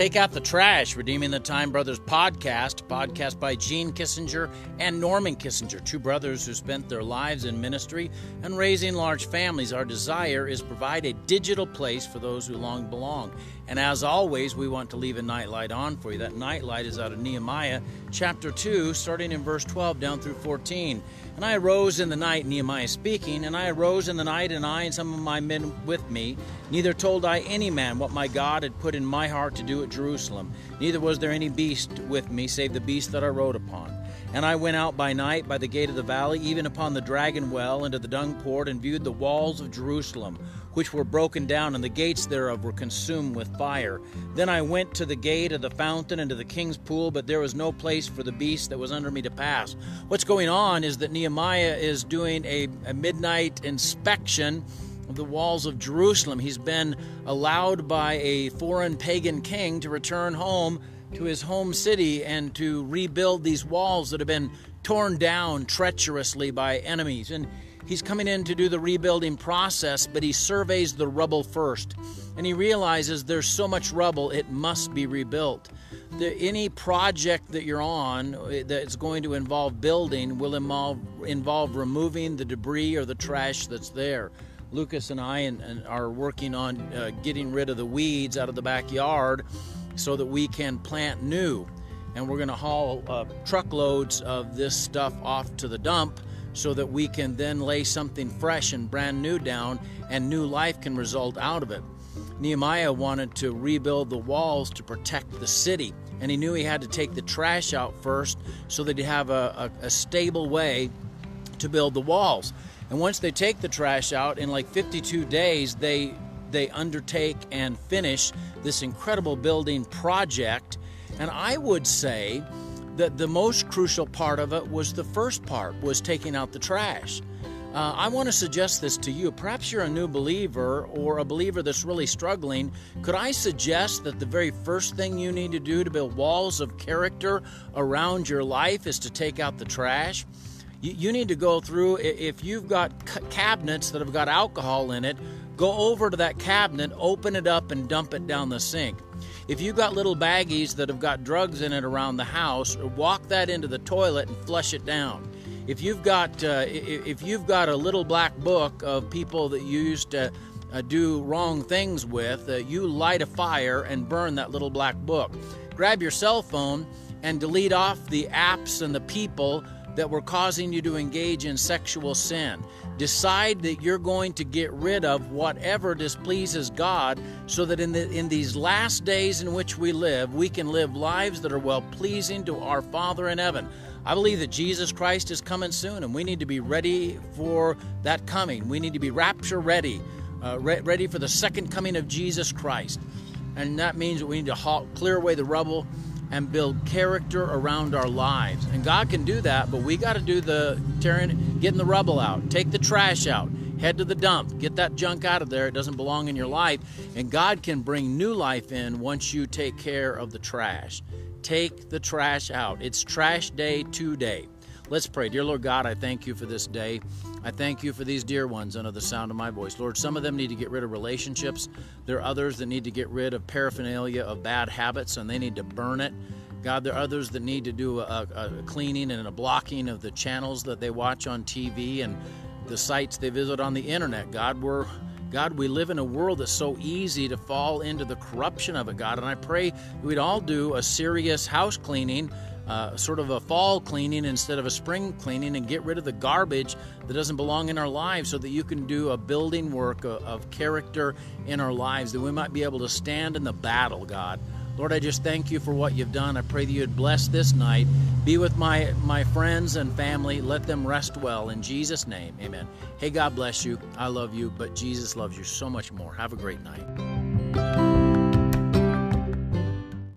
Take Out the Trash, Redeeming the Time Brothers podcast, podcast by Gene Kissinger and Norman Kissinger, two brothers who spent their lives in ministry and raising large families. Our desire is provide a digital place for those who long belong. And as always, we want to leave a nightlight on for you. That nightlight is out of Nehemiah chapter 2, starting in verse 12 down through 14. And I arose in the night, Nehemiah speaking, and I arose in the night, and I and some of my men with me. Neither told I any man what my God had put in my heart to do at Jerusalem. Neither was there any beast with me, save the beast that I rode upon. And I went out by night by the gate of the valley, even upon the dragon well, into the dung port, and viewed the walls of Jerusalem, which were broken down, and the gates thereof were consumed with fire. Then I went to the gate of the fountain and to the king's pool, but there was no place for the beast that was under me to pass. What's going on is that Nehemiah is doing a, a midnight inspection the walls of Jerusalem. He's been allowed by a foreign pagan king to return home to his home city and to rebuild these walls that have been torn down treacherously by enemies. And he's coming in to do the rebuilding process, but he surveys the rubble first. And he realizes there's so much rubble, it must be rebuilt. The, any project that you're on uh, that's going to involve building will involve, involve removing the debris or the trash that's there. Lucas and I and, and are working on uh, getting rid of the weeds out of the backyard so that we can plant new. And we're going to haul uh, truckloads of this stuff off to the dump so that we can then lay something fresh and brand new down and new life can result out of it. Nehemiah wanted to rebuild the walls to protect the city, and he knew he had to take the trash out first so that he'd have a, a, a stable way to build the walls. And once they take the trash out, in like 52 days, they they undertake and finish this incredible building project. And I would say that the most crucial part of it was the first part, was taking out the trash. Uh, I want to suggest this to you. Perhaps you're a new believer or a believer that's really struggling. Could I suggest that the very first thing you need to do to build walls of character around your life is to take out the trash? You, you need to go through, if you've got cabinets that have got alcohol in it, Go over to that cabinet, open it up, and dump it down the sink. If you've got little baggies that have got drugs in it around the house, walk that into the toilet and flush it down. If you've got uh, if you've got a little black book of people that you used to uh, do wrong things with, uh, you light a fire and burn that little black book. Grab your cell phone and delete off the apps and the people that were causing you to engage in sexual sin. Decide that you're going to get rid of whatever displeases God so that in, the, in these last days in which we live, we can live lives that are well pleasing to our Father in heaven. I believe that Jesus Christ is coming soon, and we need to be ready for that coming. We need to be rapture ready, uh, re- ready for the second coming of Jesus Christ. And that means that we need to clear away the rubble and build character around our lives. And God can do that, but we got to do the tearing, getting the rubble out, take the trash out, head to the dump, get that junk out of there. It doesn't belong in your life. And God can bring new life in once you take care of the trash. Take the trash out. It's trash day today. Let's pray. Dear Lord God, I thank you for this day. I thank you for these dear ones under the sound of my voice. Lord, some of them need to get rid of relationships. There are others that need to get rid of paraphernalia of bad habits and they need to burn it. God, there are others that need to do a, a cleaning and a blocking of the channels that they watch on TV and the sites they visit on the internet. God, we're God, we live in a world that's so easy to fall into the corruption of it, God. And I pray we'd all do a serious house cleaning uh, sort of a fall cleaning instead of a spring cleaning and get rid of the garbage that doesn't belong in our lives so that you can do a building work of, of character in our lives, that we might be able to stand in the battle, God. Lord, I just thank you for what you've done. I pray that you'd bless this night. Be with my, my friends and family. Let them rest well. In Jesus' name, amen. Hey, God bless you. I love you, but Jesus loves you so much more. Have a great night.